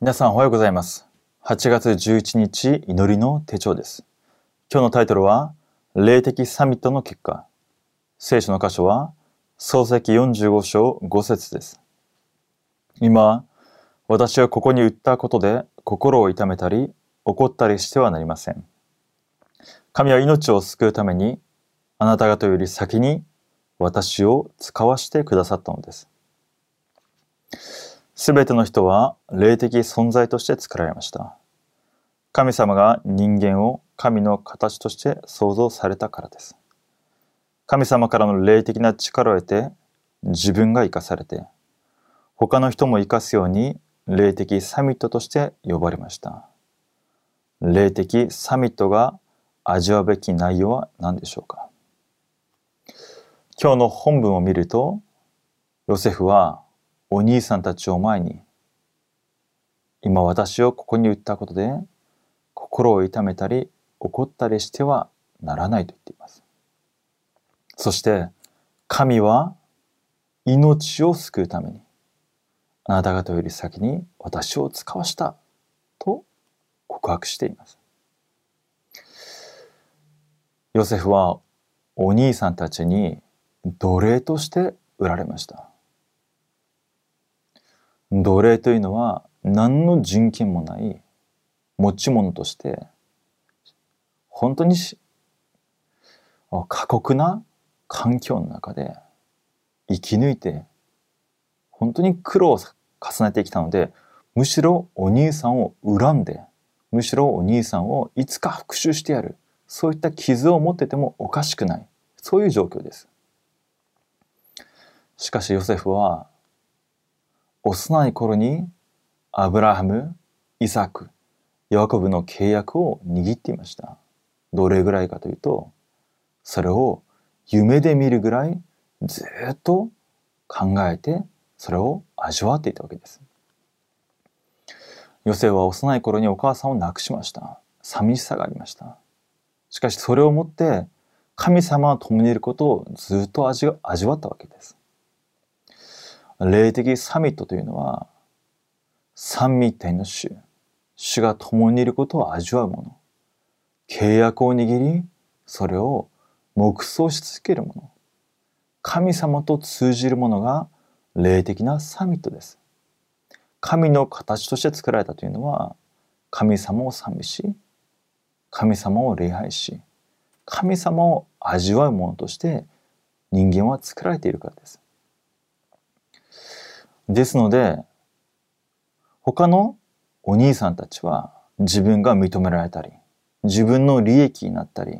皆さんおはようございます。8月11日祈りの手帳です。今日のタイトルは、霊的サミットの結果。聖書の箇所は、創世記45章5節です。今、私はここに売ったことで心を痛めたり、怒ったりしてはなりません。神は命を救うために、あなた方より先に私を使わしてくださったのです。すべての人は霊的存在として作られました。神様が人間を神の形として創造されたからです。神様からの霊的な力を得て自分が生かされて他の人も生かすように霊的サミットとして呼ばれました。霊的サミットが味わうべき内容は何でしょうか今日の本文を見るとヨセフはお兄さんたちを前に今私をここに売ったことで心を痛めたり怒ったりしてはならないと言っています。そして神は命を救うためにあなた方より先に私を使わしたと告白しています。ヨセフはお兄さんたちに奴隷として売られました。奴隷というのは何の人権もない持ち物として本当に過酷な環境の中で生き抜いて本当に苦労を重ねてきたのでむしろお兄さんを恨んでむしろお兄さんをいつか復讐してやる。そういった傷を持っててもおかしくない。そういう状況です。しかしヨセフは幼い頃にアブラハム、イサク、ヤコブの契約を握っていました。どれぐらいかというと、それを夢で見るぐらいずっと考えて、それを味わっていたわけです。ヨセは幼い頃にお母さんを亡くしました。寂しさがありました。しかしそれをもって神様と共にいることをずっと味味わったわけです。霊的サミットというのは三位一体の主主が共にいることを味わうもの。契約を握りそれを黙想し続けるもの。神様と通じるものが霊的なサミットです。神の形として作られたというのは神様を賛美し神様を礼拝し神様を味わうものとして人間は作られているからです。ですので他のお兄さんたちは自分が認められたり自分の利益になったり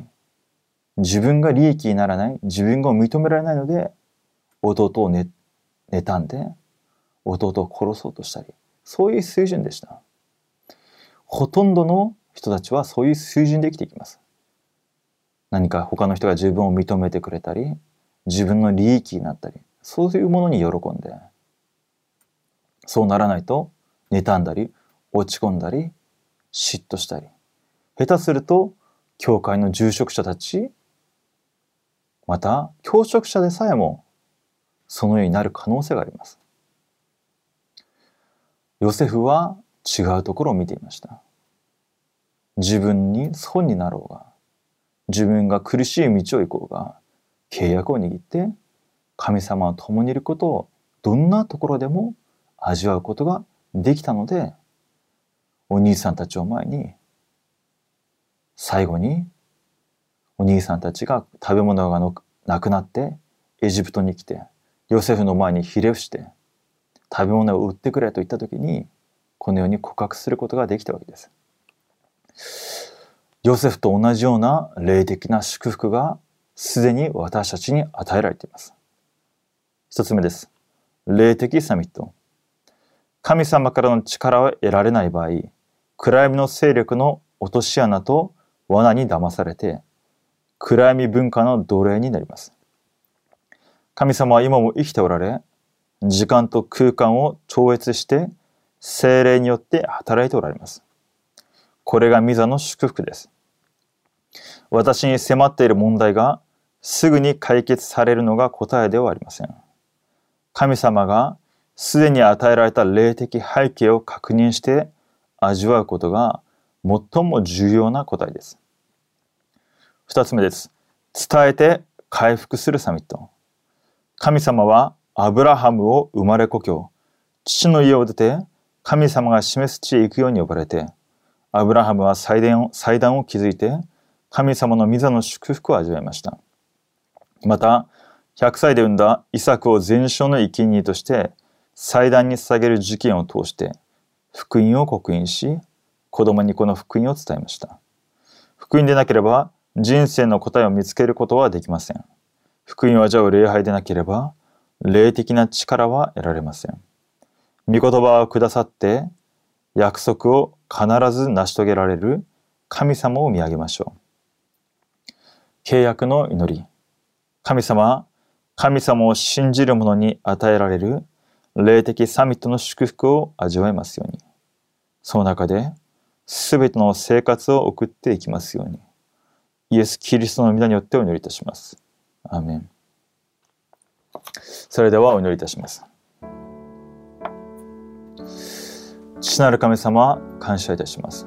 自分が利益にならない自分が認められないので弟を、ね、妬んで弟を殺そうとしたりそういう水準でした。ほとんどの人たちはそういう水準で生きていきます。何か他の人が自分を認めてくれたり自分の利益になったりそういうものに喜んでそうならないと妬んだり落ち込んだり嫉妬したり。下手すると教会の住職者たちまた教職者でさえもそのようになる可能性があります。ヨセフは違うところを見ていました。自分に損になろうが自分が苦しい道を行こうが契約を握って神様と共にいることをどんなところでも味わうことができたのでお兄さんたちを前に最後にお兄さんたちが食べ物がなくなってエジプトに来てヨセフの前にひれ伏して食べ物を売ってくれと言った時にこのように告白することができたわけです。ヨセフと同じような霊的な祝福がすでに私たちに与えられています。一つ目です。霊的サミット。神様からの力を得られない場合、暗闇の勢力の落とし穴と罠に騙されて、暗闇文化の奴隷になります。神様は今も生きておられ、時間と空間を超越して、精霊によって働いておられます。これがミザの祝福です。私に迫っている問題がすぐに解決されるのが答えではありません。神様がすでに与えられた霊的背景を確認して味わうことが最も重要な答えです。二つ目です。伝えて回復するサミット。神様はアブラハムを生まれ故郷、父の家を出て神様が示す地へ行くように呼ばれて、アブラハムは祭壇を祭壇を築いて神様の御座の祝福を味わいました。また、100歳で産んだイサクを全焼の生贄として祭壇に捧げる事件を通して福音を刻印し子供にこの福音を伝えました。福音でなければ人生の答えを見つけることはできません。福音を味わう礼拝でなければ霊的な力は得られません。御言葉をくださって約束を必ず成し遂げられる神様を見上げましょう。契約の祈り。神様神様を信じる者に与えられる霊的サミットの祝福を味わえますように。その中で、すべての生活を送っていきますように。イエス・キリストの皆によってお祈りいたします。アーメン。それではお祈りいたします。父なる神様、感謝いたします。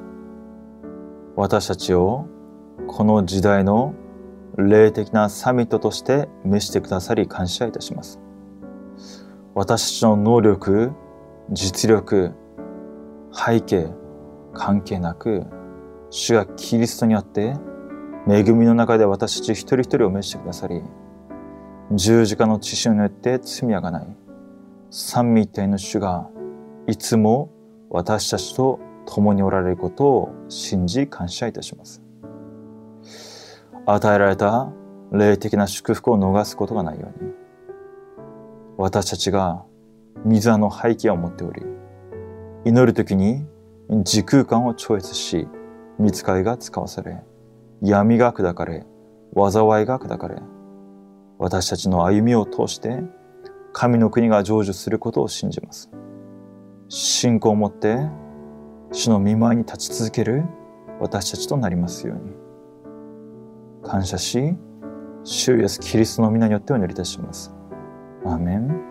私たちをこの時代の霊的なサミットとして召してくださり感謝いたします。私たちの能力、実力、背景、関係なく、主がキリストにあって、恵みの中で私たち一人一人を召してくださり、十字架の知識によって罪あがない、三位一体の主がいつも私たちと共におられることを信じ感謝いたします。与えられた霊的な祝福を逃すことがないように私たちが水の背景を持っており祈る時に時空間を超越し見つかりが使わされ闇が砕かれ災いが砕かれ私たちの歩みを通して神の国が成就することを信じます信仰を持って主の見舞いに立ち続ける私たちとなりますように。感謝し、主イエスキリストの皆によってお祈りいたします。アーメン。